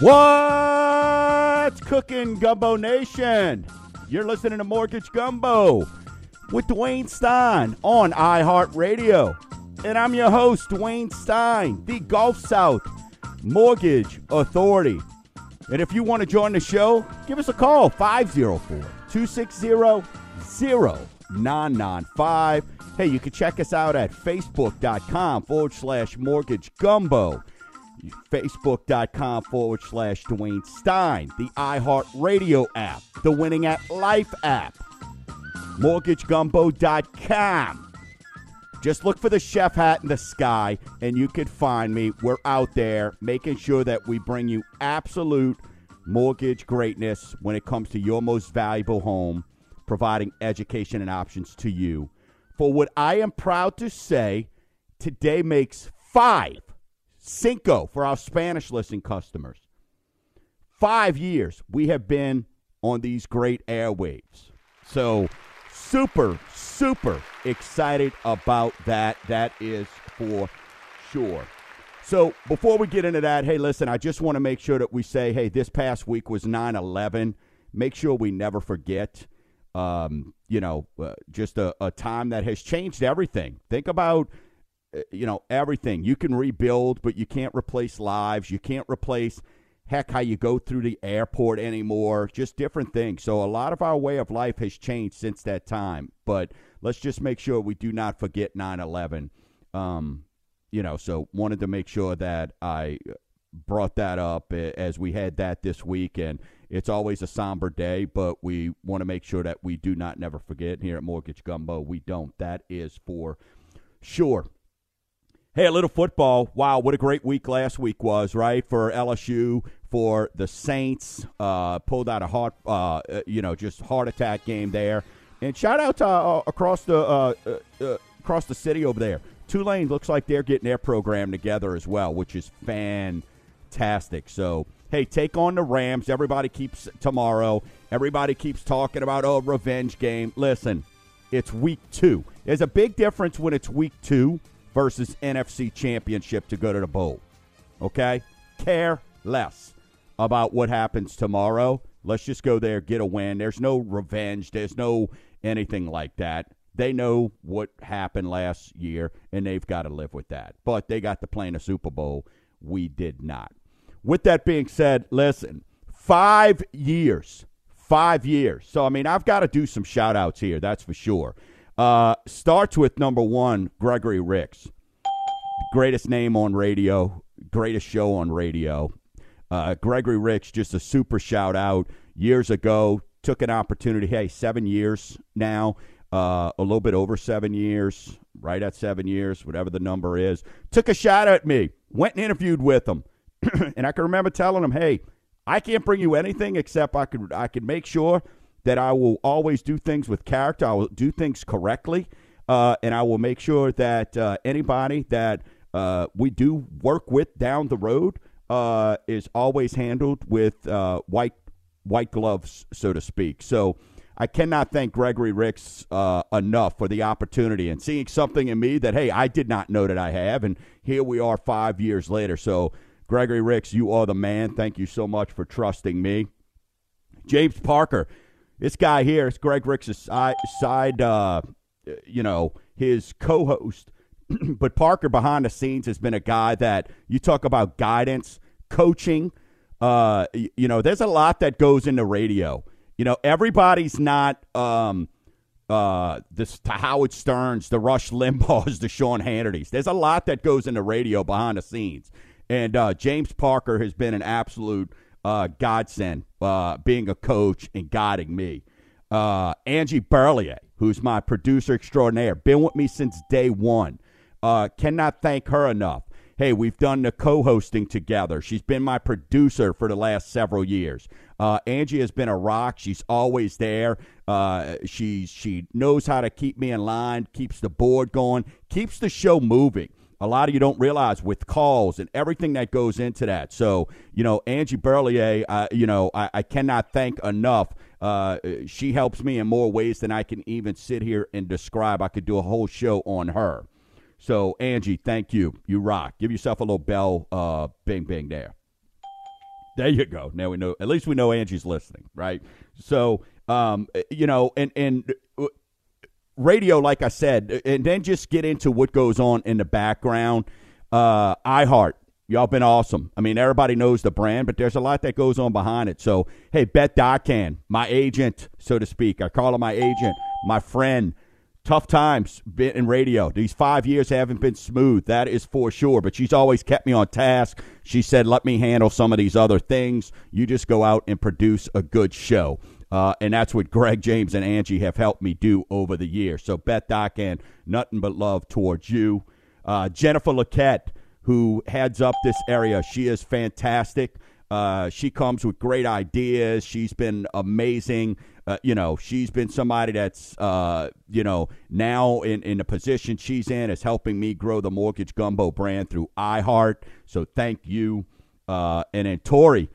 What's cooking, Gumbo Nation? You're listening to Mortgage Gumbo with Dwayne Stein on iHeartRadio. And I'm your host, Dwayne Stein, the Gulf South Mortgage Authority. And if you want to join the show, give us a call 504 260 0995. Hey, you can check us out at facebook.com forward slash mortgage gumbo facebook.com forward slash Dwayne Stein, the iHeartRadio app, the Winning at Life app, mortgagegumbo.com. Just look for the chef hat in the sky, and you can find me. We're out there making sure that we bring you absolute mortgage greatness when it comes to your most valuable home, providing education and options to you. For what I am proud to say, today makes five Cinco for our Spanish listening customers. Five years we have been on these great airwaves. So, super, super excited about that. That is for sure. So, before we get into that, hey, listen, I just want to make sure that we say, hey, this past week was 9 11. Make sure we never forget, um, you know, uh, just a, a time that has changed everything. Think about uh, you know, everything. You can rebuild, but you can't replace lives. You can't replace, heck, how you go through the airport anymore. Just different things. So a lot of our way of life has changed since that time. But let's just make sure we do not forget 9 11. Um, you know, so wanted to make sure that I brought that up as we had that this week. And it's always a somber day, but we want to make sure that we do not never forget here at Mortgage Gumbo. We don't. That is for sure. Hey, a little football. Wow, what a great week last week was, right? For LSU, for the Saints, uh, pulled out a heart, uh, uh, you know, just heart attack game there. And shout out to uh, across the uh, uh, across the city over there. Tulane looks like they're getting their program together as well, which is fantastic. So, hey, take on the Rams. Everybody keeps tomorrow. Everybody keeps talking about oh revenge game. Listen, it's week two. There's a big difference when it's week two versus NFC championship to go to the bowl. Okay? Care less about what happens tomorrow. Let's just go there, get a win. There's no revenge, there's no anything like that. They know what happened last year, and they've got to live with that. But they got to play in a Super Bowl. We did not. With that being said, listen, five years. Five years. So, I mean, I've got to do some shout outs here, that's for sure. Uh, starts with number one, Gregory Ricks. Greatest name on radio, greatest show on radio. Uh, Gregory Ricks, just a super shout out. Years ago, took an opportunity. Hey, seven years now, uh, a little bit over seven years, right at seven years, whatever the number is. Took a shot at me. Went and interviewed with him, and I can remember telling him, "Hey, I can't bring you anything except I could I can make sure that I will always do things with character. I will do things correctly, uh, and I will make sure that uh, anybody that uh, we do work with down the road uh, is always handled with uh, white white gloves, so to speak. So. I cannot thank Gregory Ricks uh, enough for the opportunity and seeing something in me that, hey, I did not know that I have. And here we are five years later. So, Gregory Ricks, you are the man. Thank you so much for trusting me. James Parker, this guy here is Greg Ricks' side, side uh, you know, his co-host. but Parker behind the scenes has been a guy that you talk about guidance, coaching. Uh, you know, there's a lot that goes into radio. You know, everybody's not um, uh, this to Howard Stern's, the Rush Limbaugh's, the Sean Hannity's. There's a lot that goes into radio behind the scenes, and uh, James Parker has been an absolute uh, godsend, uh, being a coach and guiding me. Uh, Angie Berlier, who's my producer extraordinaire, been with me since day one. Uh, cannot thank her enough. Hey, we've done the co-hosting together. She's been my producer for the last several years. Uh, Angie has been a rock. She's always there. Uh, she she knows how to keep me in line, keeps the board going, keeps the show moving a lot of you don't realize with calls and everything that goes into that. So, you know, Angie Berlier, uh, you know, I, I, cannot thank enough Uh, she helps me in more ways than I can even sit here and describe. I could do a whole show on her. So, Angie, thank you. You rock. Give yourself a little bell, uh, bing, bing there. There you go. Now we know. At least we know Angie's listening, right? So, um, you know, and and uh, radio, like I said, and then just get into what goes on in the background. Uh, iHeart, y'all been awesome. I mean, everybody knows the brand, but there's a lot that goes on behind it. So, hey, Beth Docan, my agent, so to speak. I call her my agent, my friend. Tough times in radio. These five years haven't been smooth. That is for sure. But she's always kept me on task. She said, let me handle some of these other things. You just go out and produce a good show. Uh, and that's what Greg James and Angie have helped me do over the years. So, Beth Docan, nothing but love towards you. Uh, Jennifer Laquette, who heads up this area, she is fantastic. Uh, she comes with great ideas. She's been amazing. Uh, you know, she's been somebody that's, uh, you know, now in, in the position she's in is helping me grow the Mortgage Gumbo brand through iHeart. So thank you. Uh, and then Tori,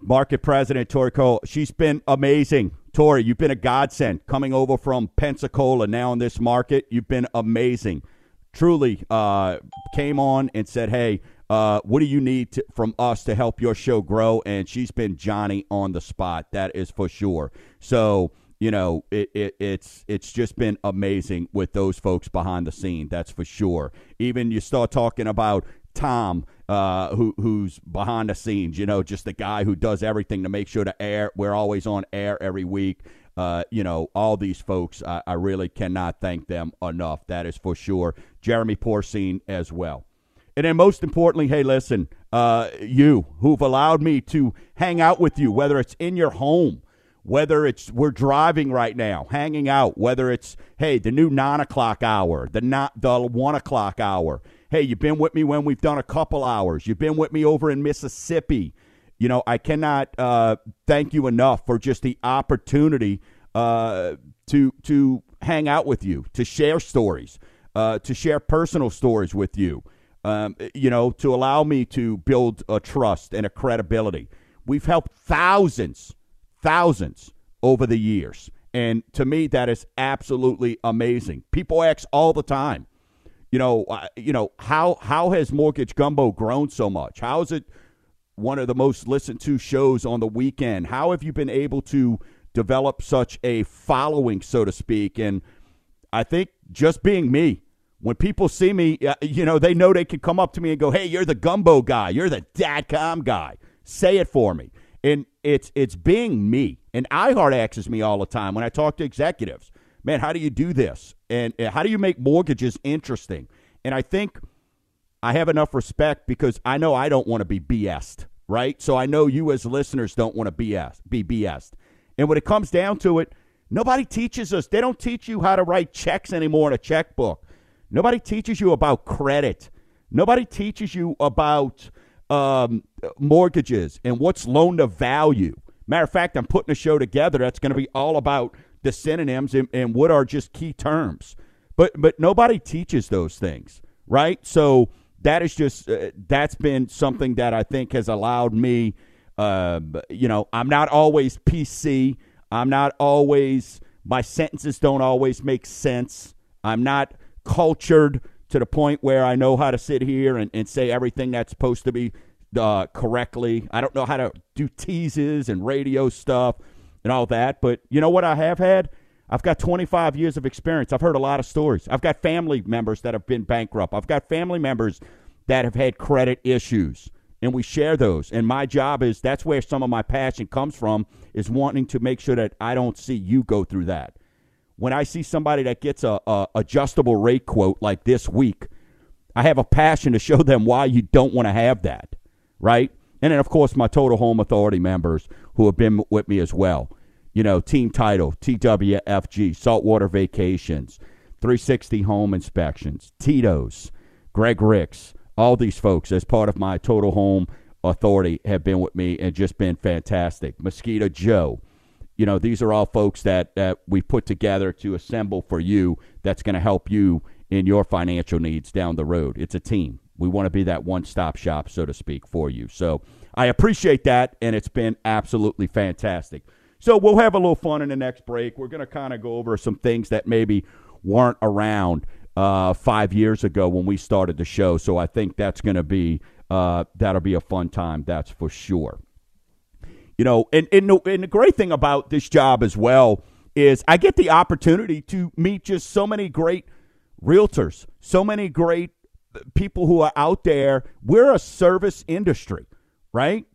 market president Tori Cole, she's been amazing. Tori, you've been a godsend coming over from Pensacola now in this market. You've been amazing. Truly uh, came on and said, hey, uh, what do you need to, from us to help your show grow? And she's been Johnny on the spot. That is for sure. So, you know, it, it, it's it's just been amazing with those folks behind the scene. That's for sure. Even you start talking about Tom, uh, who who's behind the scenes. You know, just the guy who does everything to make sure to air. We're always on air every week. Uh, you know, all these folks, I, I, really cannot thank them enough. That is for sure. Jeremy Porcine as well. And then, most importantly, hey, listen, uh, you who've allowed me to hang out with you, whether it's in your home, whether it's we're driving right now, hanging out, whether it's hey the new nine o'clock hour, the not the one o'clock hour. Hey, you've been with me when we've done a couple hours. You've been with me over in Mississippi. You know, I cannot uh, thank you enough for just the opportunity uh, to to hang out with you, to share stories, uh, to share personal stories with you um, you know, to allow me to build a trust and a credibility. We've helped thousands, thousands over the years. And to me, that is absolutely amazing. People ask all the time, you know, uh, you know how how has Mortgage Gumbo grown so much? How is it one of the most listened to shows on the weekend? How have you been able to develop such a following, so to speak? And I think just being me, when people see me, uh, you know, they know they can come up to me and go, "Hey, you're the gumbo guy. You're the dadcom guy. Say it for me." And it's it's being me. And iHeart asks me all the time when I talk to executives, "Man, how do you do this? And how do you make mortgages interesting?" And I think I have enough respect because I know I don't want to be BS'd, right? So I know you as listeners don't want to BS, be BS'd. And when it comes down to it, nobody teaches us. They don't teach you how to write checks anymore in a checkbook. Nobody teaches you about credit. Nobody teaches you about um, mortgages and what's loan to value. Matter of fact, I'm putting a show together that's going to be all about the synonyms and, and what are just key terms. But but nobody teaches those things, right? So that is just uh, that's been something that I think has allowed me. Uh, you know, I'm not always PC. I'm not always. My sentences don't always make sense. I'm not cultured to the point where I know how to sit here and, and say everything that's supposed to be uh, correctly. I don't know how to do teases and radio stuff and all that. But you know what I have had? I've got 25 years of experience. I've heard a lot of stories. I've got family members that have been bankrupt. I've got family members that have had credit issues. And we share those. And my job is that's where some of my passion comes from is wanting to make sure that I don't see you go through that when I see somebody that gets a, a adjustable rate quote like this week, I have a passion to show them why you don't want to have that, right? And then, of course, my Total Home Authority members who have been with me as well. You know, Team Title, TWFG, Saltwater Vacations, 360 Home Inspections, Tito's, Greg Ricks, all these folks as part of my Total Home Authority have been with me and just been fantastic. Mosquito Joe, you know, these are all folks that, that we put together to assemble for you that's going to help you in your financial needs down the road. It's a team. We want to be that one stop shop, so to speak, for you. So I appreciate that, and it's been absolutely fantastic. So we'll have a little fun in the next break. We're going to kind of go over some things that maybe weren't around uh, five years ago when we started the show. So I think that's going to be uh, that'll be a fun time. That's for sure. You know, and, and, the, and the great thing about this job as well is I get the opportunity to meet just so many great realtors, so many great people who are out there. We're a service industry, right?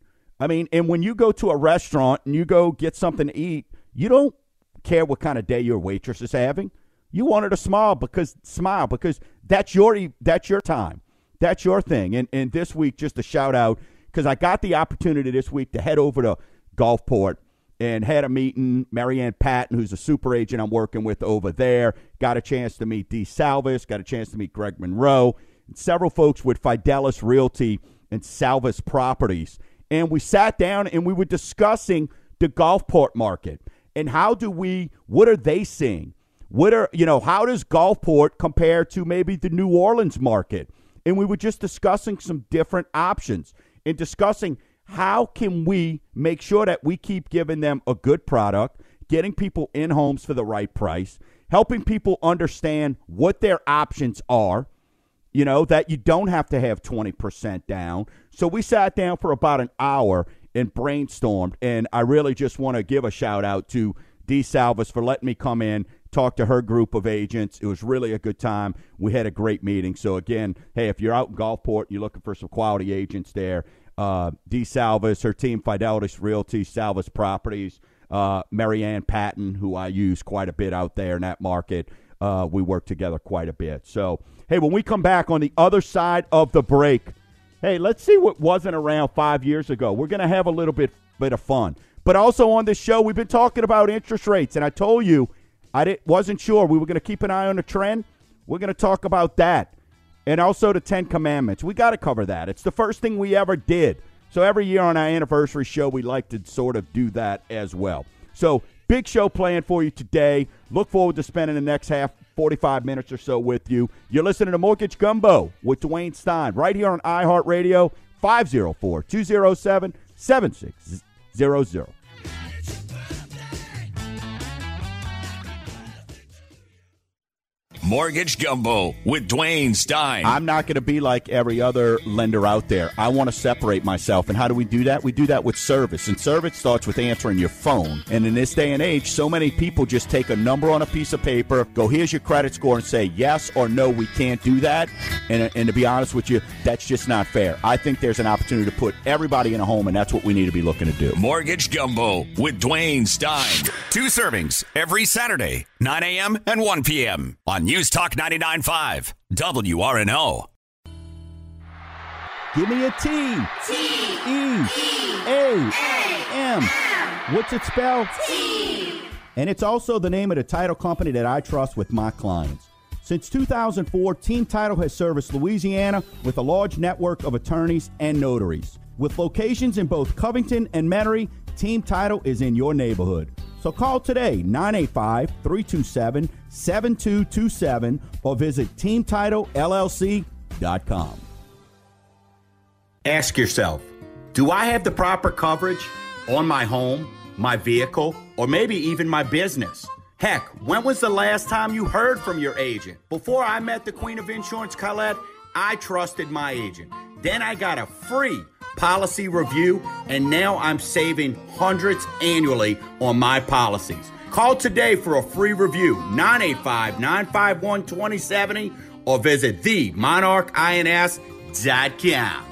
I mean, and when you go to a restaurant and you go get something to eat, you don't care what kind of day your waitress is having. You want her to smile because smile because that's your that's your time. That's your thing. And and this week, just a shout out because I got the opportunity this week to head over to Gulfport and had a meeting. Marianne Patton, who's a super agent I'm working with over there, got a chance to meet Dee Salvis, got a chance to meet Greg Monroe, several folks with Fidelis Realty and Salvis Properties. And we sat down and we were discussing the Gulfport market and how do we, what are they seeing? What are, you know, how does Gulfport compare to maybe the New Orleans market? And we were just discussing some different options and discussing how can we make sure that we keep giving them a good product, getting people in homes for the right price, helping people understand what their options are, you know, that you don't have to have 20% down. So we sat down for about an hour and brainstormed. And I really just want to give a shout out to Dee Salvis for letting me come in, talk to her group of agents. It was really a good time. We had a great meeting. So again, hey, if you're out in Gulfport and you're looking for some quality agents there, uh, Dee Salvis, her team, Fidelis Realty, Salvis Properties, uh, Marianne Patton, who I use quite a bit out there in that market. Uh, we work together quite a bit. So, hey, when we come back on the other side of the break, hey, let's see what wasn't around five years ago. We're going to have a little bit bit of fun. But also on this show, we've been talking about interest rates, and I told you I didn't, wasn't sure. We were going to keep an eye on the trend. We're going to talk about that. And also the Ten Commandments. We got to cover that. It's the first thing we ever did. So every year on our anniversary show, we like to sort of do that as well. So big show planned for you today. Look forward to spending the next half, 45 minutes or so with you. You're listening to Mortgage Gumbo with Dwayne Stein right here on iHeartRadio, 504 207 7600. Mortgage Gumbo with Dwayne Stein. I'm not going to be like every other lender out there. I want to separate myself. And how do we do that? We do that with service. And service starts with answering your phone. And in this day and age, so many people just take a number on a piece of paper, go, here's your credit score, and say yes or no, we can't do that. And, and to be honest with you, that's just not fair. I think there's an opportunity to put everybody in a home, and that's what we need to be looking to do. Mortgage Gumbo with Dwayne Stein. Two servings every Saturday, 9 a.m. and 1 p.m. on News Talk 99.5, WRNO. Give me a T. T. E. A. M. What's it spelled? T. And it's also the name of the title company that I trust with my clients. Since 2004, Team Title has serviced Louisiana with a large network of attorneys and notaries. With locations in both Covington and Metairie, Team Title is in your neighborhood. So call today 985 327 7227 or visit teamtitlellc.com. Ask yourself Do I have the proper coverage on my home, my vehicle, or maybe even my business? Heck, when was the last time you heard from your agent? Before I met the Queen of Insurance, Colette, I trusted my agent. Then I got a free policy review, and now I'm saving hundreds annually on my policies. Call today for a free review, 985 951 2070, or visit themonarchins.com.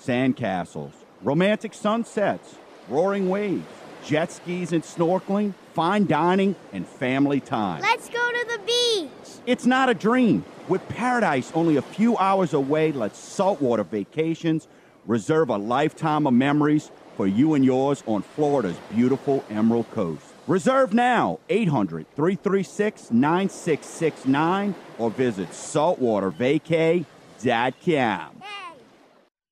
Sandcastles, romantic sunsets, roaring waves, jet skis and snorkeling, fine dining, and family time. Let's go to the beach. It's not a dream. With paradise only a few hours away, let saltwater vacations reserve a lifetime of memories for you and yours on Florida's beautiful Emerald Coast. Reserve now 800 336 9669 or visit saltwatervacay.com.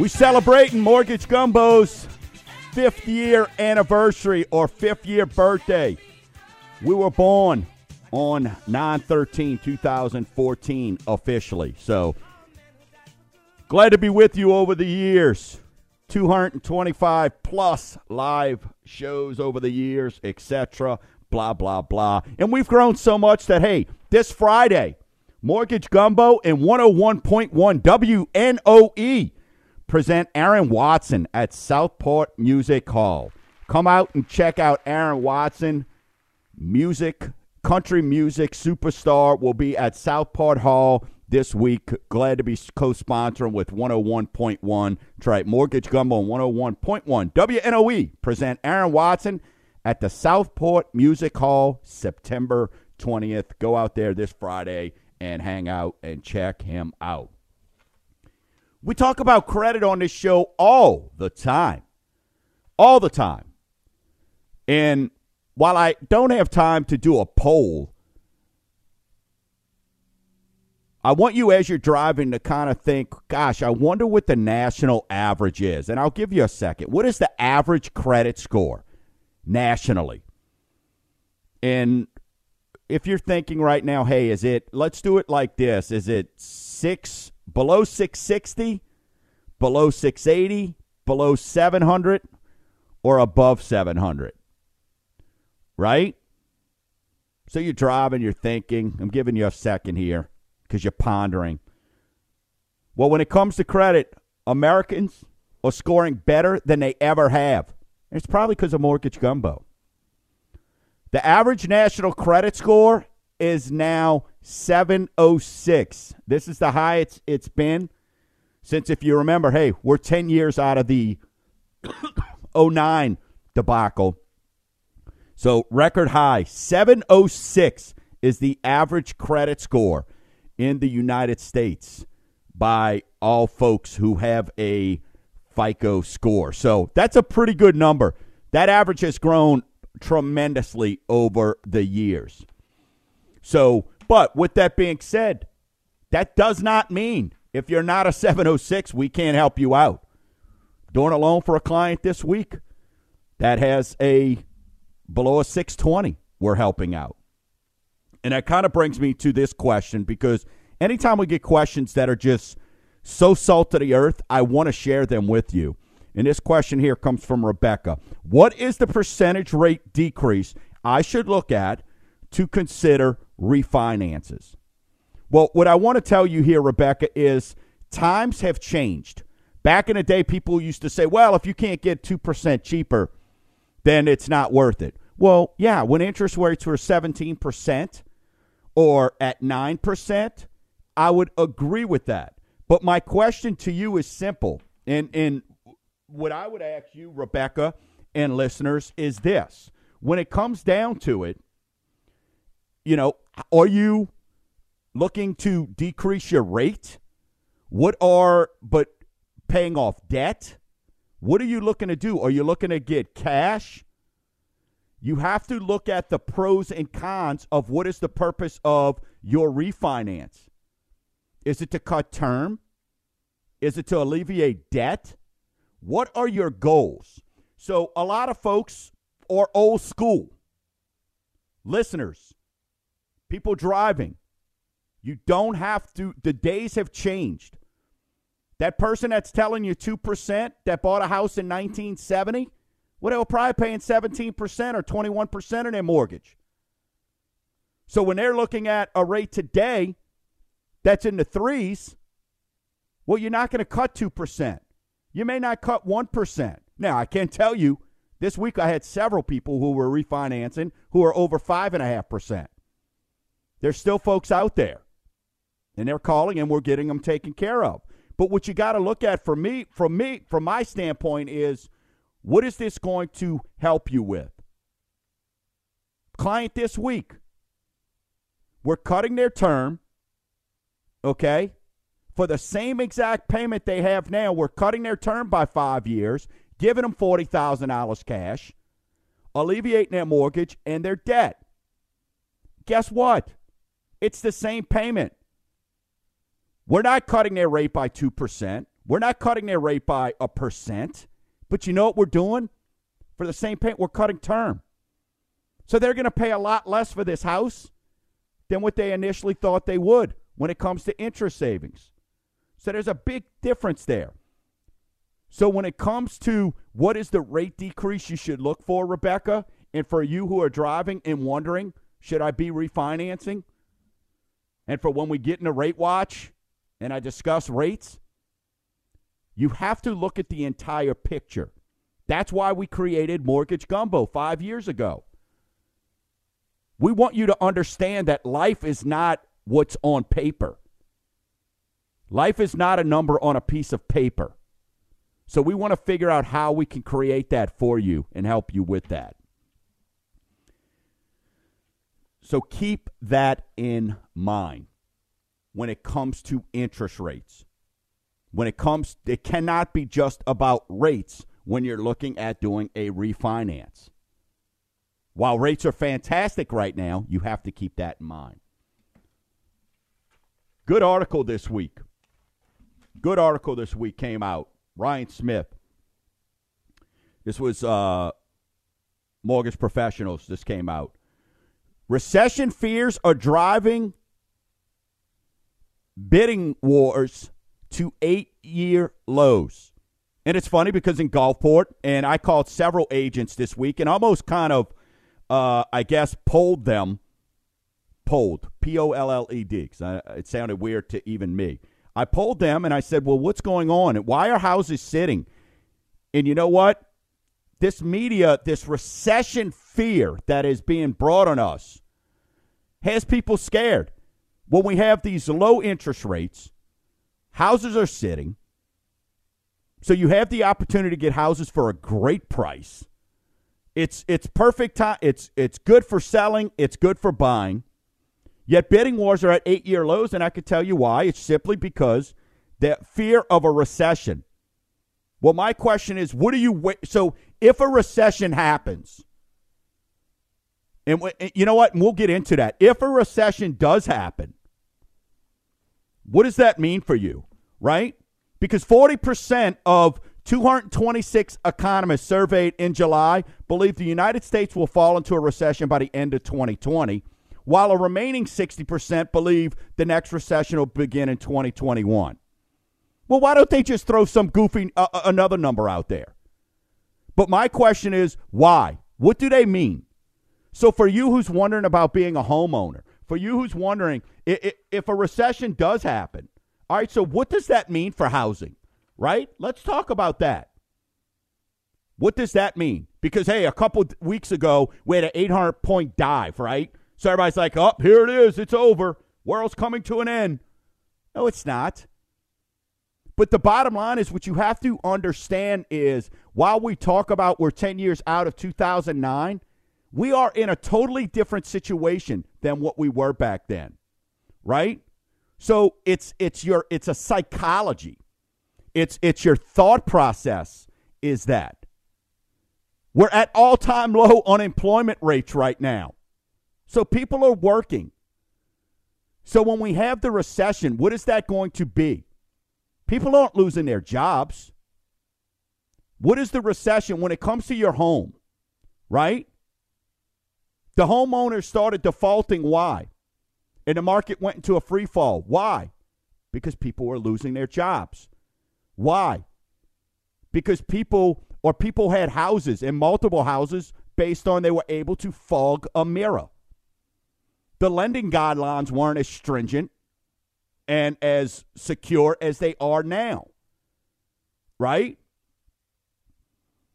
We celebrating Mortgage Gumbo's fifth year anniversary or fifth year birthday. We were born on 9 13 2014 officially. So glad to be with you over the years. 225 plus live shows over the years, etc. Blah, blah, blah. And we've grown so much that, hey, this Friday, Mortgage Gumbo and 101.1 WNOE present Aaron Watson at Southport Music Hall. Come out and check out Aaron Watson. Music, country music superstar will be at Southport Hall this week. Glad to be co sponsoring with 101.1. Try Mortgage Gumbo and 101.1. WNOE present Aaron Watson at the Southport Music Hall September 20th. Go out there this Friday and hang out and check him out. We talk about credit on this show all the time. All the time. And while I don't have time to do a poll, I want you as you're driving to kind of think, gosh, I wonder what the national average is. And I'll give you a second. What is the average credit score nationally? And if you're thinking right now, hey, is it, let's do it like this. Is it six, below 660, below 680, below 700, or above 700? Right? So you're driving, you're thinking, I'm giving you a second here because you're pondering. Well, when it comes to credit, Americans are scoring better than they ever have. It's probably because of mortgage gumbo. The average national credit score is now 706. This is the highest it's been since, if you remember, hey, we're 10 years out of the 09 debacle. So, record high 706 is the average credit score in the United States by all folks who have a FICO score. So that's a pretty good number. That average has grown tremendously over the years. So, but with that being said, that does not mean if you're not a 706, we can't help you out. Doing a loan for a client this week that has a below a 620, we're helping out. And that kind of brings me to this question because anytime we get questions that are just so salt to the earth, I want to share them with you. And this question here comes from Rebecca. What is the percentage rate decrease I should look at to consider refinances? Well, what I want to tell you here, Rebecca, is times have changed. Back in the day, people used to say, well, if you can't get 2% cheaper, then it's not worth it. Well, yeah, when interest rates were 17%, or at 9%, I would agree with that. But my question to you is simple. And, and what I would ask you, Rebecca, and listeners, is this. When it comes down to it, you know, are you looking to decrease your rate? What are, but paying off debt? What are you looking to do? Are you looking to get cash? You have to look at the pros and cons of what is the purpose of your refinance. Is it to cut term? Is it to alleviate debt? What are your goals? So, a lot of folks are old school. Listeners, people driving, you don't have to, the days have changed. That person that's telling you 2% that bought a house in 1970, well, they were probably paying 17% or 21% of their mortgage. So when they're looking at a rate today that's in the threes, well, you're not going to cut 2%. You may not cut 1%. Now, I can tell you, this week I had several people who were refinancing who are over 5.5%. There's still folks out there, and they're calling, and we're getting them taken care of. But what you got to look at for me, from me, from my standpoint, is – what is this going to help you with? Client this week, We're cutting their term, okay? For the same exact payment they have now, we're cutting their term by five years, giving them $40,000 cash, alleviating their mortgage and their debt. Guess what? It's the same payment. We're not cutting their rate by 2%. We're not cutting their rate by a percent. But you know what we're doing? For the same payment, we're cutting term. So they're going to pay a lot less for this house than what they initially thought they would when it comes to interest savings. So there's a big difference there. So when it comes to what is the rate decrease you should look for, Rebecca, and for you who are driving and wondering, should I be refinancing? And for when we get in a rate watch and I discuss rates, you have to look at the entire picture. That's why we created Mortgage Gumbo five years ago. We want you to understand that life is not what's on paper. Life is not a number on a piece of paper. So we want to figure out how we can create that for you and help you with that. So keep that in mind when it comes to interest rates. When it comes, it cannot be just about rates when you're looking at doing a refinance. While rates are fantastic right now, you have to keep that in mind. Good article this week. Good article this week came out. Ryan Smith. This was uh, Mortgage Professionals. This came out. Recession fears are driving bidding wars to eight year lows. And it's funny because in Gulfport, and I called several agents this week and almost kind of uh, I guess, polled them. Polled, P O L L E D, because it sounded weird to even me. I polled them and I said, well, what's going on? Why are houses sitting? And you know what? This media, this recession fear that is being brought on us, has people scared. When we have these low interest rates, houses are sitting. So you have the opportunity to get houses for a great price. It's it's perfect time. It's it's good for selling. It's good for buying. Yet bidding wars are at eight year lows, and I can tell you why. It's simply because that fear of a recession. Well, my question is, what do you wait? So if a recession happens, and you know what? And we'll get into that. If a recession does happen, what does that mean for you? Right? Because 40% of 226 economists surveyed in July believe the United States will fall into a recession by the end of 2020, while a remaining 60% believe the next recession will begin in 2021. Well, why don't they just throw some goofy uh, uh, another number out there? But my question is why? What do they mean? So for you who's wondering about being a homeowner, for you who's wondering if, a recession does happen, all right, so what does that mean for housing? right? Let's talk about that. What does that mean? Because, hey, a couple weeks ago, we had an 800 point dive, right? So everybody's like, oh, here it is. It's over. World's coming to an end. No, it's not. But the bottom line is what you have to understand is while we talk about we're 10 years out of 2009, we are in a totally different situation than what we were back then. Right? So it's it's your it's a psychology. It's it's your thought process is that. We're at all-time low unemployment rates right now. So people are working. So when we have the recession, what is that going to be? People aren't losing their jobs. What is the recession when it comes to your home? Right? The homeowners started defaulting. Why? And the market went into a free fall. Why? Because people were losing their jobs. Why? Because people or people had houses and multiple houses based on they were able to fog a mirror. The lending guidelines weren't as stringent and as secure as they are now. Right?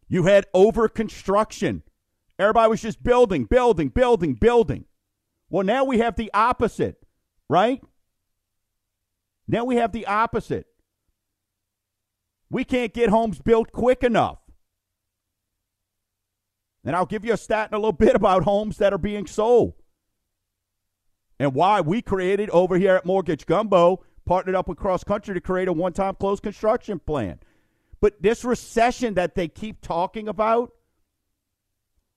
You had over construction. Everybody was just building, building, building, building. Well, now we have the opposite, right? Now we have the opposite. We can't get homes built quick enough. And I'll give you a stat in a little bit about homes that are being sold. and why we created over here at Mortgage Gumbo, partnered up with Cross Country to create a one time close construction plan. But this recession that they keep talking about,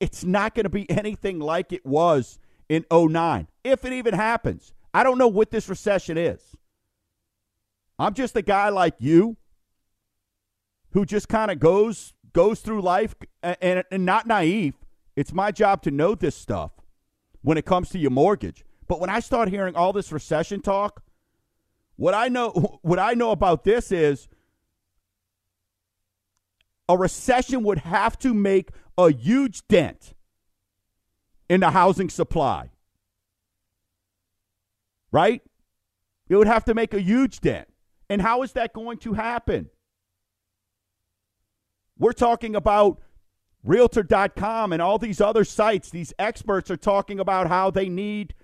it's not going to be anything like it was in 09, if it even happens. I don't know what this recession is. I'm just a guy like you who just kind of goes goes through life and, and, not naive. It's my job to know this stuff when it comes to your mortgage. But when I start hearing all this recession talk, what I know what I know about this is a recession would have to make a huge dent in the housing supply. Right? It would have to make a huge dent. And how is that going to happen? We're talking about Realtor.com and all these other sites. These experts are talking about how they need,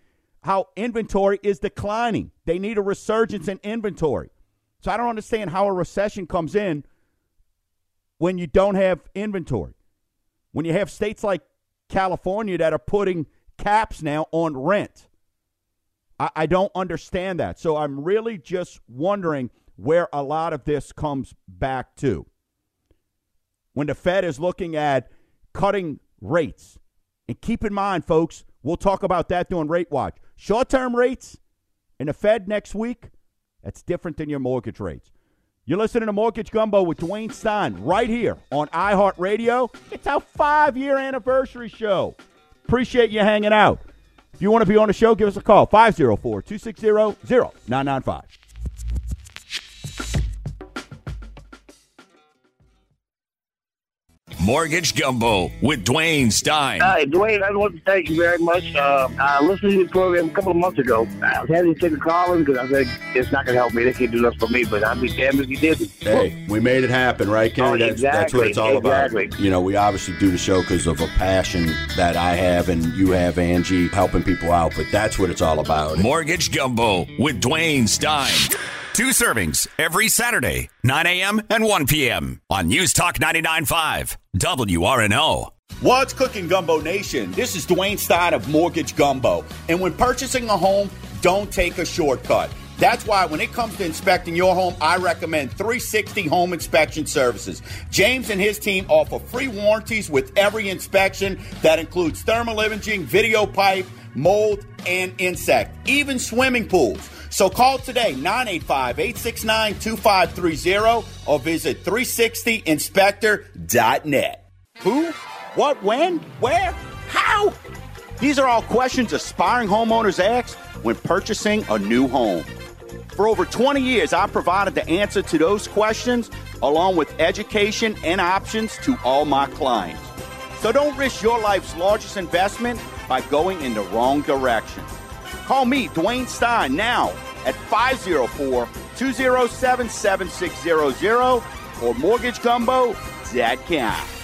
how inventory is declining. They need a resurgence in inventory. So I don't understand how a recession comes in when you don't have inventory. When you have states like California that are putting caps now on rent. I, I don't understand that. So I'm really just wondering where a lot of this comes back to. When the Fed is looking at cutting rates. And keep in mind, folks, we'll talk about that during Rate Watch. Short term rates in the Fed next week, that's different than your mortgage rates. You're listening to Mortgage Gumbo with Dwayne Stein right here on iHeartRadio. It's our five year anniversary show. Appreciate you hanging out. If you want to be on the show, give us a call 504 260 0995. Mortgage Gumbo with Dwayne Stein. Hi, Dwayne. I want to thank you very much. Uh, I listened to your program a couple of months ago. I was having to take a call because I said it's not going to help me. They can't do nothing for me, but I'd be damned if you didn't. Hey, we made it happen, right, Ken? Oh, that's, that's what it's all exactly, about. You know, we obviously do the show because of a passion that I have and you have, Angie, helping people out, but that's what it's all about. Mortgage Gumbo with Dwayne Stein. Two servings every Saturday, 9 a.m. and 1 p.m. on News Talk 99.5, WRNO. What's cooking, Gumbo Nation? This is Dwayne Stein of Mortgage Gumbo. And when purchasing a home, don't take a shortcut. That's why when it comes to inspecting your home, I recommend 360 Home Inspection Services. James and his team offer free warranties with every inspection that includes thermal imaging, video pipe, mold, and insect, even swimming pools. So call today 985 869 2530 or visit 360inspector.net. Who? What? When? Where? How? These are all questions aspiring homeowners ask when purchasing a new home. For over 20 years, I've provided the answer to those questions along with education and options to all my clients. So don't risk your life's largest investment by going in the wrong direction. Call me, Dwayne Stein, now at 504 207 7600 or mortgagegumbo.com.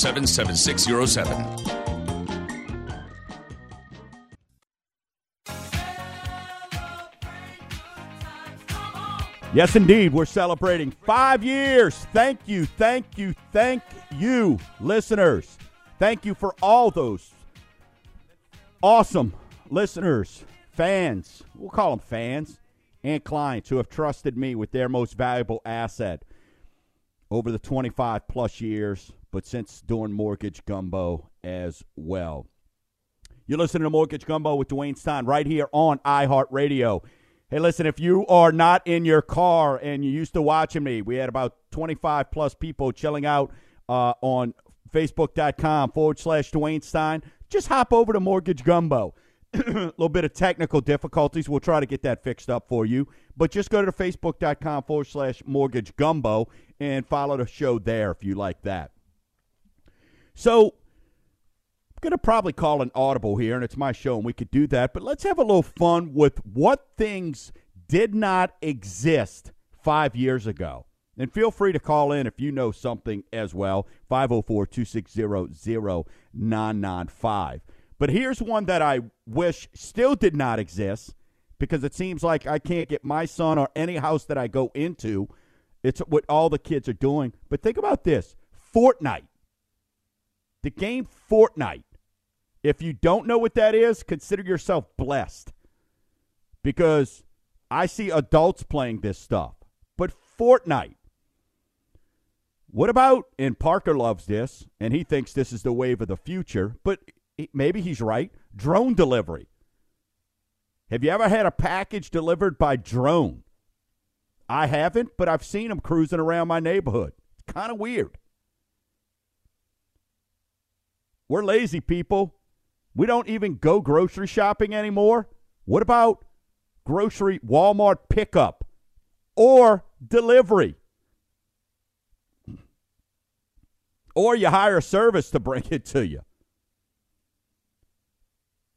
207 7607. Yes, indeed. We're celebrating five years. Thank you, thank you, thank you, listeners. Thank you for all those awesome listeners, fans. We'll call them fans and clients who have trusted me with their most valuable asset over the 25 plus years, but since doing Mortgage Gumbo as well. You're listening to Mortgage Gumbo with Dwayne Stein right here on iHeartRadio. Hey, listen, if you are not in your car and you're used to watching me, we had about 25 plus people chilling out uh, on Facebook.com forward slash Dwayne Stein. Just hop over to Mortgage Gumbo. A little bit of technical difficulties. We'll try to get that fixed up for you. But just go to Facebook.com forward slash Mortgage Gumbo and follow the show there if you like that. So, I'm going to probably call an audible here, and it's my show, and we could do that. But let's have a little fun with what things did not exist five years ago. And feel free to call in if you know something as well. 504 260 0995. But here's one that I wish still did not exist because it seems like I can't get my son or any house that I go into. It's what all the kids are doing. But think about this Fortnite. The game Fortnite. If you don't know what that is, consider yourself blessed because I see adults playing this stuff. But Fortnite. What about, and Parker loves this, and he thinks this is the wave of the future, but maybe he's right. Drone delivery. Have you ever had a package delivered by drone? I haven't, but I've seen them cruising around my neighborhood. It's kind of weird. We're lazy people. We don't even go grocery shopping anymore. What about grocery Walmart pickup or delivery? Or you hire a service to bring it to you.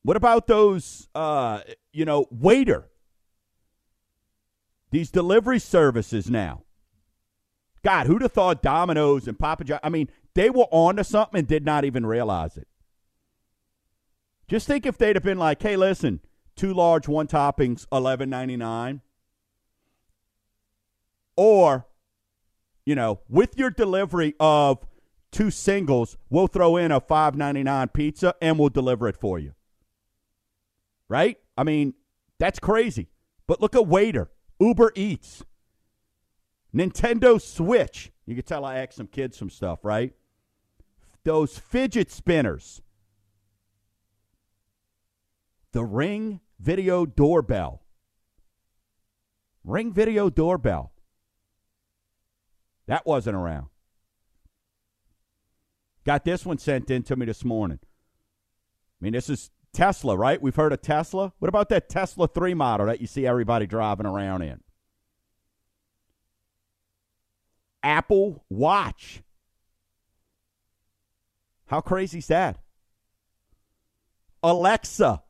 What about those, uh, you know, Waitr? These delivery services now. God, who'd have thought Domino's and Papa John? I mean, they were on to something and did not even realize it. Just think if they'd have been like, "Hey, listen, two large, one toppings, eleven ninety nine, or, you know, with your delivery of two singles, we'll throw in a five ninety nine pizza and we'll deliver it for you right? I mean, that's crazy. But look at Waitr, Uber Eats, Nintendo Switch. You can tell I asked some kids some stuff, right? Those fidget spinners. The Ring Video Doorbell. Ring Video Doorbell. That wasn't around. Got this one sent in to me this morning. I mean, this is Tesla, right? We've heard of Tesla. What about that Tesla 3 model that you see everybody driving around in? Apple Watch. How crazy is that? Alexa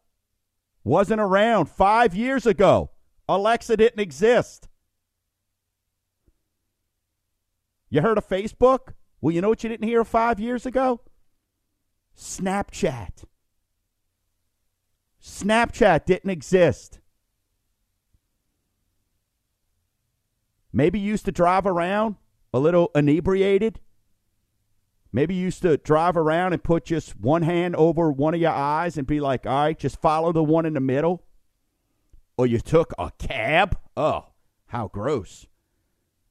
wasn't around five years ago. Alexa didn't exist. You heard of Facebook? Well, you know what you didn't hear five years ago? Snapchat. Snapchat didn't exist. Maybe used to drive around a little inebriated. Maybe you used to drive around and put just one hand over one of your eyes and be like, all right, just follow the one in the middle. Or you took a cab. Oh, how gross.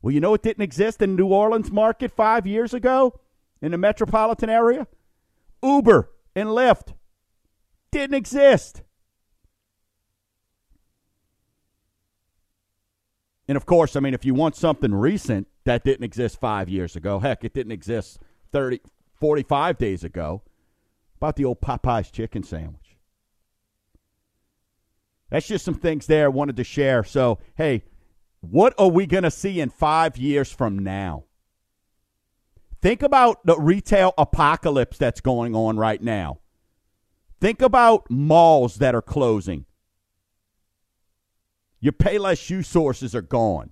Well, you know it didn't exist in New Orleans market five years ago in the metropolitan area? Uber and Lyft didn't exist. And of course, I mean, if you want something recent that didn't exist five years ago, heck, it didn't exist 30, 45 days ago, about the old Popeye's chicken sandwich. That's just some things there I wanted to share. So, hey, what are we going to see in five years from now? Think about the retail apocalypse that's going on right now. Think about malls that are closing. Your Payless shoe sources are gone.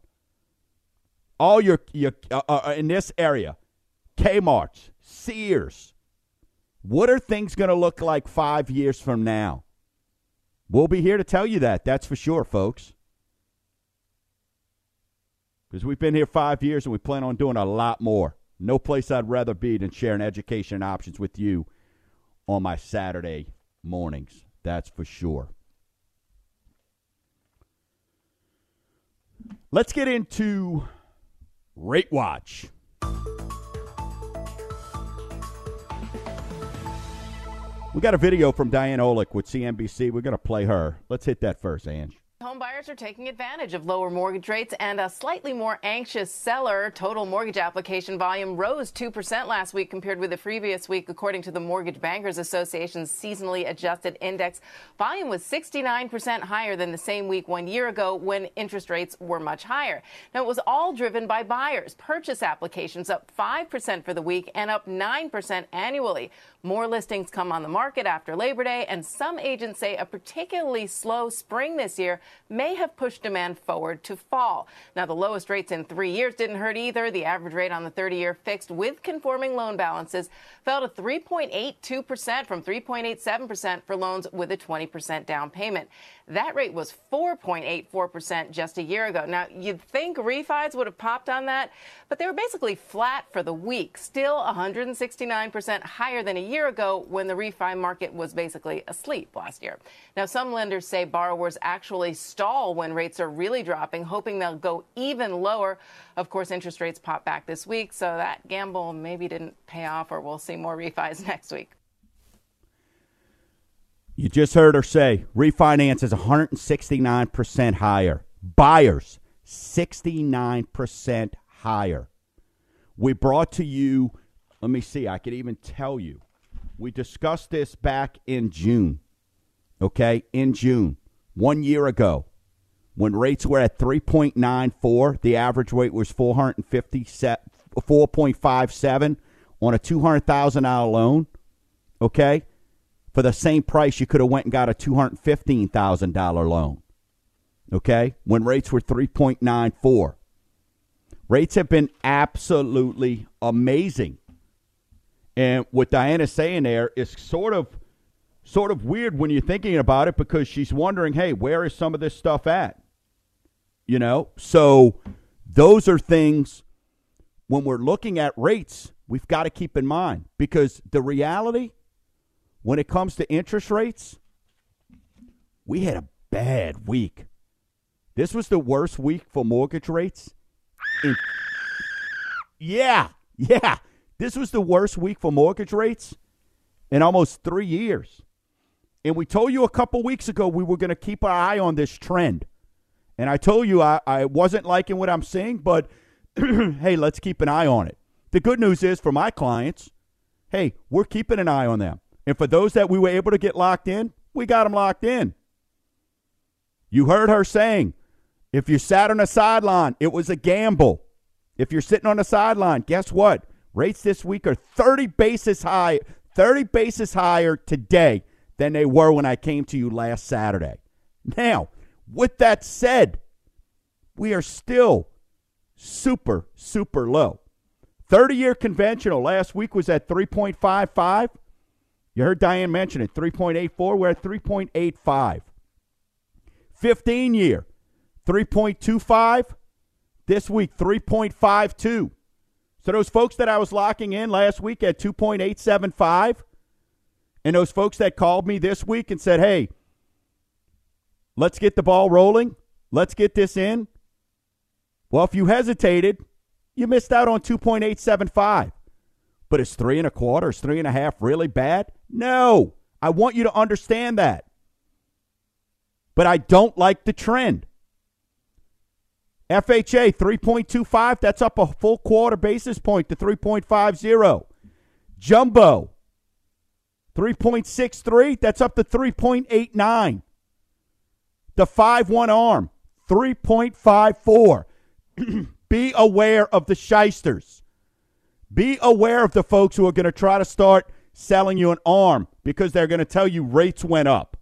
All your, your uh, uh, in this area, Kmart's, Sears. What are things going to look like five years from now? We'll be here to tell you that. That's for sure, folks. Because we've been here five years and we plan on doing a lot more. No place I'd rather be than sharing education and options with you on my Saturday mornings. That's for sure. Let's get into Rate Watch. We got a video from Diane Olick with CNBC. We're going to play her. Let's hit that first, Ange. Home buyers are taking advantage of lower mortgage rates and a slightly more anxious seller. Total mortgage application volume rose 2% last week compared with the previous week, according to the Mortgage Bankers Association's seasonally adjusted index. Volume was 69% higher than the same week one year ago when interest rates were much higher. Now, it was all driven by buyers. Purchase applications up 5% for the week and up 9% annually. More listings come on the market after Labor Day, and some agents say a particularly slow spring this year may have pushed demand forward to fall. Now, the lowest rates in three years didn't hurt either. The average rate on the 30 year fixed with conforming loan balances fell to 3.82% from 3.87% for loans with a 20% down payment. That rate was 4.84% just a year ago. Now, you'd think refis would have popped on that, but they were basically flat for the week, still 169% higher than a year ago when the refi market was basically asleep last year. Now, some lenders say borrowers actually stall when rates are really dropping, hoping they'll go even lower. Of course, interest rates pop back this week, so that gamble maybe didn't pay off, or we'll see more refis next week. You just heard her say refinance is 169% higher. Buyers, 69% higher. We brought to you, let me see, I could even tell you. We discussed this back in June, okay? In June, one year ago, when rates were at 3.94, the average rate was 457 on a $200,000 loan, okay? For the same price, you could have went and got a $215,000 loan, okay? When rates were 3.94. Rates have been absolutely amazing. And what Diana's saying there is sort of sort of weird when you're thinking about it because she's wondering, hey, where is some of this stuff at? You know? So those are things when we're looking at rates, we've got to keep in mind because the reality when it comes to interest rates, we had a bad week. This was the worst week for mortgage rates. In, yeah, yeah. This was the worst week for mortgage rates in almost three years. And we told you a couple weeks ago we were going to keep our eye on this trend. And I told you I, I wasn't liking what I'm seeing, but hey, let's keep an eye on it. The good news is for my clients, hey, we're keeping an eye on them. And for those that we were able to get locked in, we got them locked in. You heard her saying, if you sat on the sideline, it was a gamble. If you're sitting on the sideline, guess what? Rates this week are 30 basis high, 30 basis higher today than they were when I came to you last Saturday. Now, with that said, we are still super, super low. 30 year conventional last week was at 3.55. You heard Diane mention it 3.84. We're at 3.85. 15 year 3.25. This week, 3.52. So those folks that I was locking in last week at 2.875, and those folks that called me this week and said, hey, let's get the ball rolling, let's get this in. Well, if you hesitated, you missed out on 2.875. But is three and a quarter, is three and a half really bad? No. I want you to understand that. But I don't like the trend. FHA 3.25, that's up a full quarter basis point to 3.50. Jumbo 3.63, that's up to 3.89. The 5 1 arm 3.54. Be aware of the shysters. Be aware of the folks who are going to try to start selling you an arm because they're going to tell you rates went up.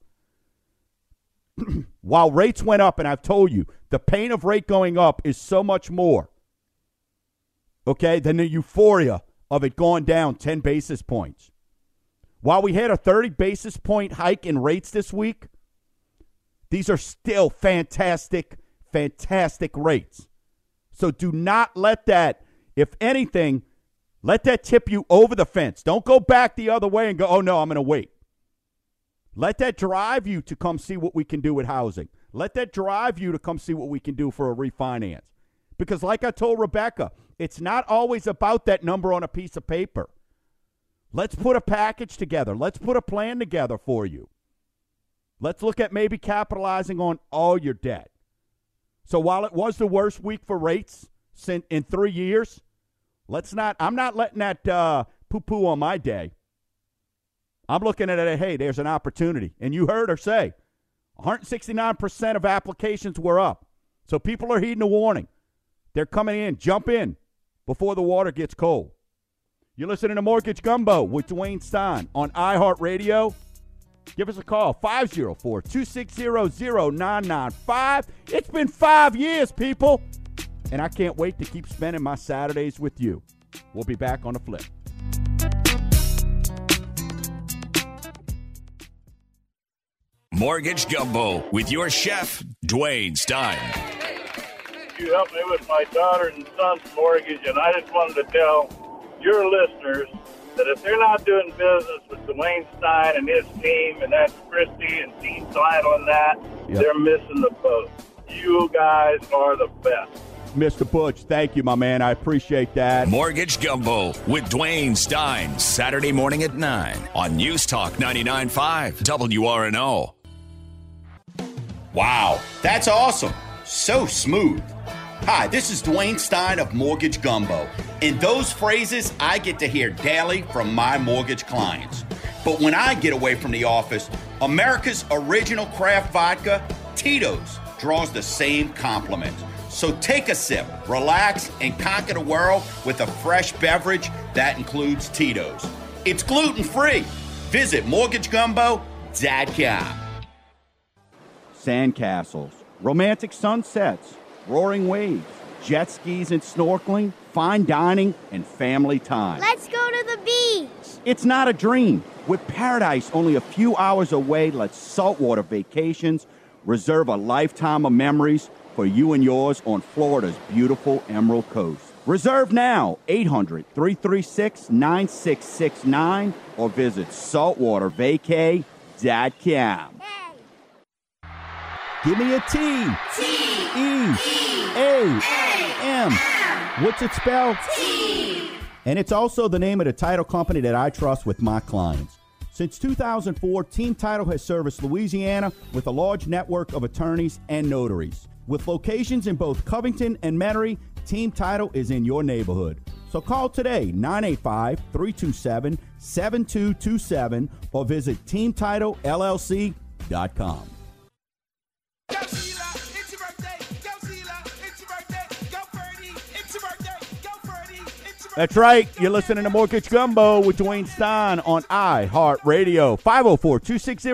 While rates went up, and I've told you, the pain of rate going up is so much more, okay, than the euphoria of it going down 10 basis points. While we had a 30 basis point hike in rates this week, these are still fantastic, fantastic rates. So do not let that, if anything, let that tip you over the fence. Don't go back the other way and go, oh no, I'm going to wait. Let that drive you to come see what we can do with housing. Let that drive you to come see what we can do for a refinance. Because, like I told Rebecca, it's not always about that number on a piece of paper. Let's put a package together. Let's put a plan together for you. Let's look at maybe capitalizing on all your debt. So while it was the worst week for rates in three years, let's not. I'm not letting that uh, poo poo on my day. I'm looking at it. Hey, there's an opportunity, and you heard her say, 169% of applications were up. So people are heeding the warning. They're coming in. Jump in before the water gets cold. You're listening to Mortgage Gumbo with Dwayne Stein on iHeartRadio. Give us a call, 504 260 0995. It's been five years, people. And I can't wait to keep spending my Saturdays with you. We'll be back on the flip. Mortgage Gumbo with your chef, Dwayne Stein. You helped me with my daughter and son's mortgage, and I just wanted to tell your listeners that if they're not doing business with Dwayne Stein and his team, and that's Christy and Dean Seidel on that, yep. they're missing the boat. You guys are the best. Mr. Butch, thank you, my man. I appreciate that. Mortgage Gumbo with Dwayne Stein, Saturday morning at 9 on News Talk 99.5 WRNO. Wow, that's awesome. So smooth. Hi, this is Dwayne Stein of Mortgage Gumbo, and those phrases I get to hear daily from my mortgage clients. But when I get away from the office, America's original craft vodka, Tito's, draws the same compliments. So take a sip, relax, and conquer the world with a fresh beverage that includes Tito's. It's gluten free. Visit mortgagegumbo.com. Sandcastles, romantic sunsets roaring waves, jet skis and snorkeling, fine dining, and family time. Let's go to the beach. It's not a dream. With paradise only a few hours away, let's saltwater vacations reserve a lifetime of memories for you and yours on Florida's beautiful Emerald Coast. Reserve now 800 336 9669 or visit saltwatervacay.com. Give me a T. T. E. A. M. What's it spelled? T. And it's also the name of the title company that I trust with my clients. Since 2004, Team Title has serviced Louisiana with a large network of attorneys and notaries. With locations in both Covington and Metairie, Team Title is in your neighborhood. So call today 985 327 7227 or visit teamtitlellc.com. That's right. You're listening to Mortgage Gumbo with Dwayne Stein on iHeartRadio. 504 260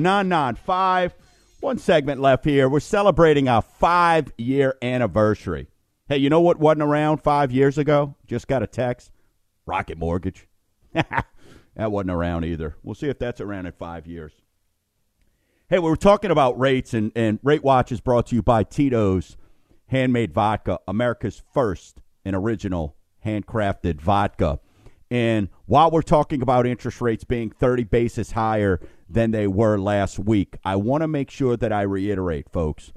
0995. One segment left here. We're celebrating our five year anniversary. Hey, you know what wasn't around five years ago? Just got a text Rocket Mortgage. that wasn't around either. We'll see if that's around in five years. Hey, we were talking about rates, and, and Rate Watch is brought to you by Tito's Handmade Vodka, America's first and original handcrafted vodka. And while we're talking about interest rates being 30 basis higher than they were last week, I want to make sure that I reiterate, folks,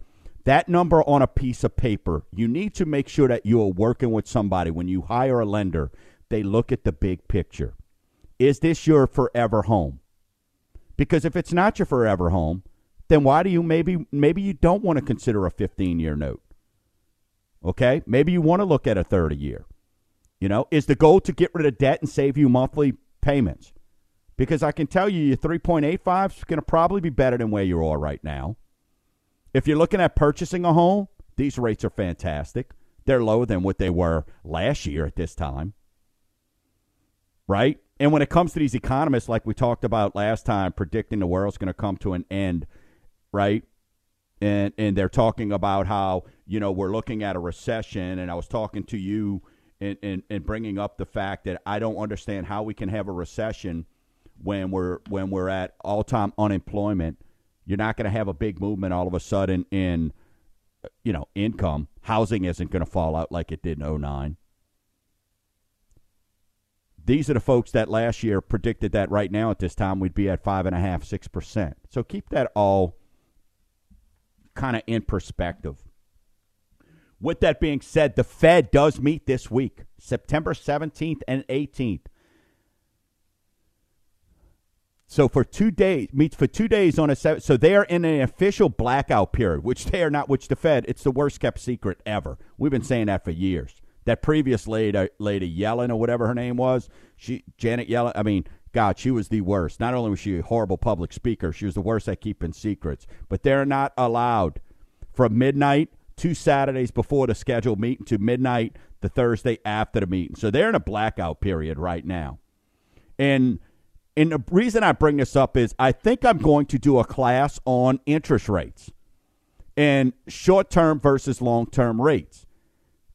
that number on a piece of paper, you need to make sure that you are working with somebody. When you hire a lender, they look at the big picture. Is this your forever home? Because if it's not your forever home, then why do you maybe maybe you don't want to consider a 15 year note? Okay? Maybe you want to look at a 30 year. You know, is the goal to get rid of debt and save you monthly payments? Because I can tell you, your 3.85 is going to probably be better than where you are right now. If you're looking at purchasing a home, these rates are fantastic. They're lower than what they were last year at this time. Right? And when it comes to these economists, like we talked about last time, predicting the world's going to come to an end, right? And and they're talking about how you know we're looking at a recession. And I was talking to you in, in, in bringing up the fact that I don't understand how we can have a recession when we're when we're at all time unemployment. You're not going to have a big movement all of a sudden in you know income. Housing isn't going to fall out like it did in 09. These are the folks that last year predicted that right now at this time we'd be at five and a half, six percent. So keep that all kind of in perspective. With that being said, the Fed does meet this week, September 17th and 18th. So for two days, meets for two days on a seven. So they are in an official blackout period, which they are not. Which the Fed, it's the worst kept secret ever. We've been saying that for years. That previous lady, lady Yellen or whatever her name was, she Janet Yellen. I mean, God, she was the worst. Not only was she a horrible public speaker, she was the worst at keeping secrets. But they're not allowed from midnight two Saturdays before the scheduled meeting to midnight the Thursday after the meeting. So they're in a blackout period right now. And and the reason I bring this up is I think I'm going to do a class on interest rates and short term versus long term rates.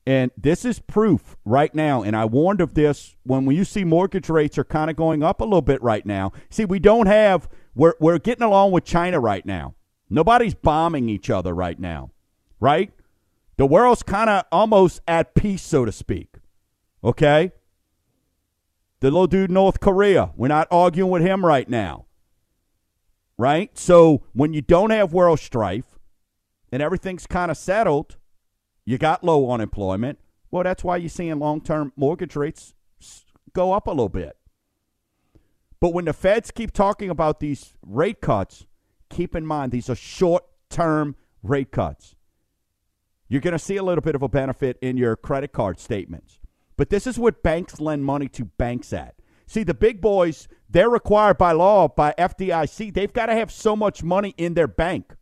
And this is proof right now. And I warned of this when you see mortgage rates are kind of going up a little bit right now. See, we don't have, we're, we're getting along with China right now. Nobody's bombing each other right now, right? The world's kind of almost at peace, so to speak. Okay? The little dude North Korea, we're not arguing with him right now. Right? So when you don't have world strife and everything's kind of settled, you got low unemployment. Well, that's why you're seeing long term mortgage rates go up a little bit. But when the feds keep talking about these rate cuts, keep in mind these are short term rate cuts. You're going to see a little bit of a benefit in your credit card statements. But this is what banks lend money to banks at. See, the big boys, they're required by law, by FDIC, they've got to have so much money in their bank,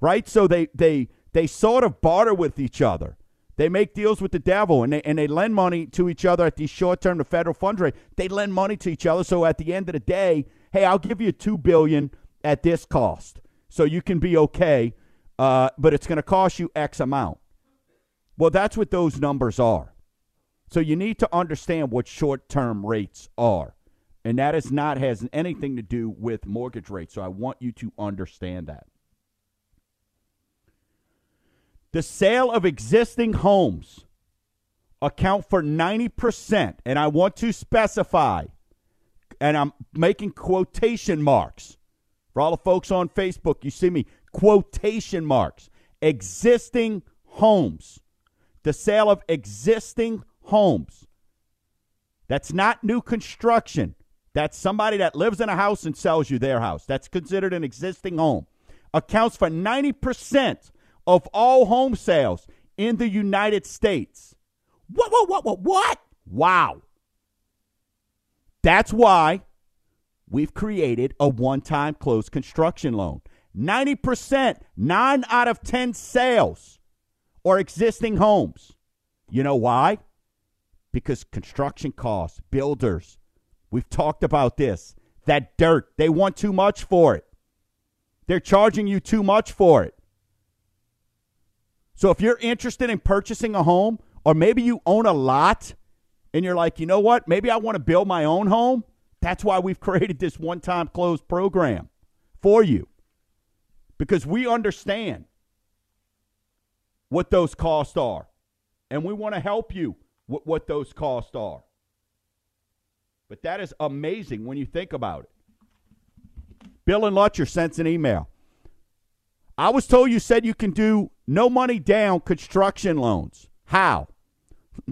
right? So they, they, they sort of barter with each other. They make deals with the devil and they, and they lend money to each other at these short term, the federal funds rate. They lend money to each other. So at the end of the day, hey, I'll give you two billion at this cost. So you can be okay, uh, but it's going to cost you X amount. Well, that's what those numbers are. So you need to understand what short-term rates are. And that is not has anything to do with mortgage rates. So I want you to understand that. The sale of existing homes account for 90%, and I want to specify and I'm making quotation marks. For all the folks on Facebook, you see me quotation marks. Existing homes. The sale of existing homes. That's not new construction. That's somebody that lives in a house and sells you their house. That's considered an existing home. Accounts for 90% of all home sales in the United States. What, what, what, what, what? Wow. That's why we've created a one time closed construction loan. 90%, nine out of 10 sales are existing homes. You know why? because construction costs, builders, we've talked about this. That dirt, they want too much for it. They're charging you too much for it. So if you're interested in purchasing a home, or maybe you own a lot and you're like, you know what, maybe I want to build my own home, that's why we've created this one time closed program for you. Because we understand what those costs are. And we want to help you with what those costs are. But that is amazing when you think about it. Bill and Lutcher sent an email. I was told you said you can do no money down construction loans. How?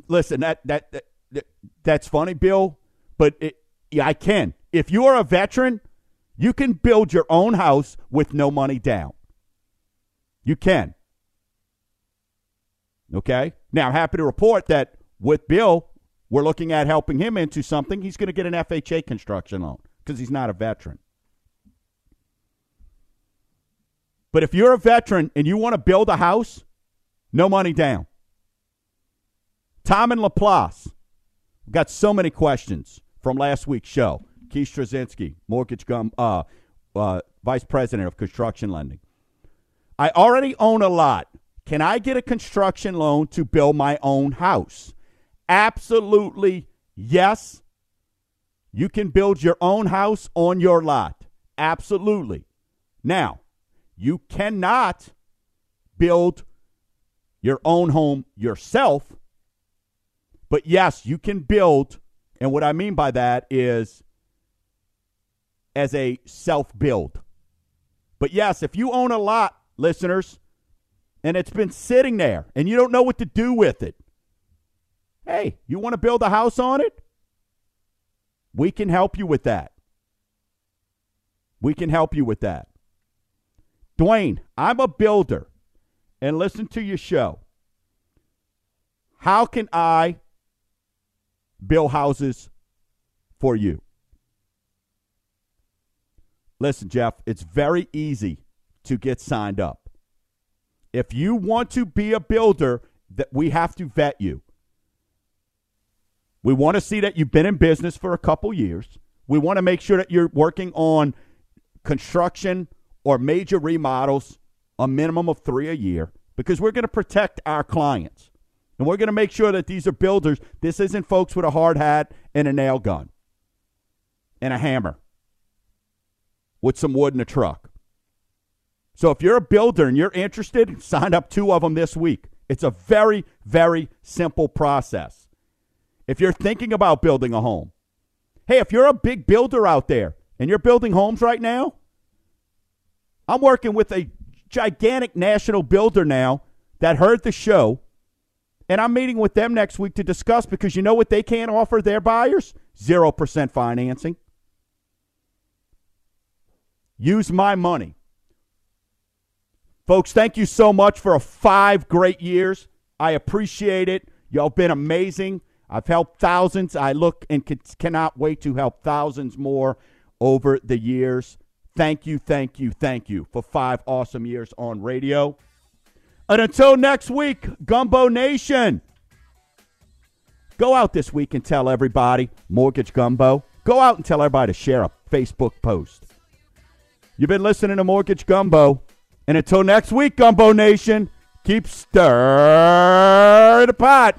Listen, that that, that that's funny, Bill, but it, yeah, I can. If you are a veteran, you can build your own house with no money down. You can. Okay? Now, I'm happy to report that with Bill, we're looking at helping him into something. He's going to get an FHA construction loan because he's not a veteran. But if you're a veteran and you want to build a house, no money down. Tom and Laplace got so many questions from last week's show. Keith Straczynski, mortgage gum, uh, uh, vice president of construction lending. I already own a lot. Can I get a construction loan to build my own house? Absolutely yes. You can build your own house on your lot. Absolutely. Now, you cannot build your own home yourself. But yes, you can build, and what I mean by that is as a self build. But yes, if you own a lot, listeners, and it's been sitting there and you don't know what to do with it, Hey, you want to build a house on it? We can help you with that. We can help you with that. Dwayne, I'm a builder and listen to your show. How can I build houses for you? Listen, Jeff, it's very easy to get signed up. If you want to be a builder, that we have to vet you. We want to see that you've been in business for a couple years. We want to make sure that you're working on construction or major remodels, a minimum of three a year, because we're going to protect our clients. And we're going to make sure that these are builders. This isn't folks with a hard hat and a nail gun and a hammer with some wood in a truck. So if you're a builder and you're interested, sign up two of them this week. It's a very, very simple process. If you're thinking about building a home, hey, if you're a big builder out there and you're building homes right now, I'm working with a gigantic national builder now that heard the show, and I'm meeting with them next week to discuss because you know what they can't offer their buyers? 0% financing. Use my money. Folks, thank you so much for five great years. I appreciate it. Y'all been amazing. I've helped thousands. I look and cannot wait to help thousands more over the years. Thank you, thank you, thank you for five awesome years on radio. And until next week, Gumbo Nation, go out this week and tell everybody, Mortgage Gumbo. Go out and tell everybody to share a Facebook post. You've been listening to Mortgage Gumbo. And until next week, Gumbo Nation, keep stirring the pot.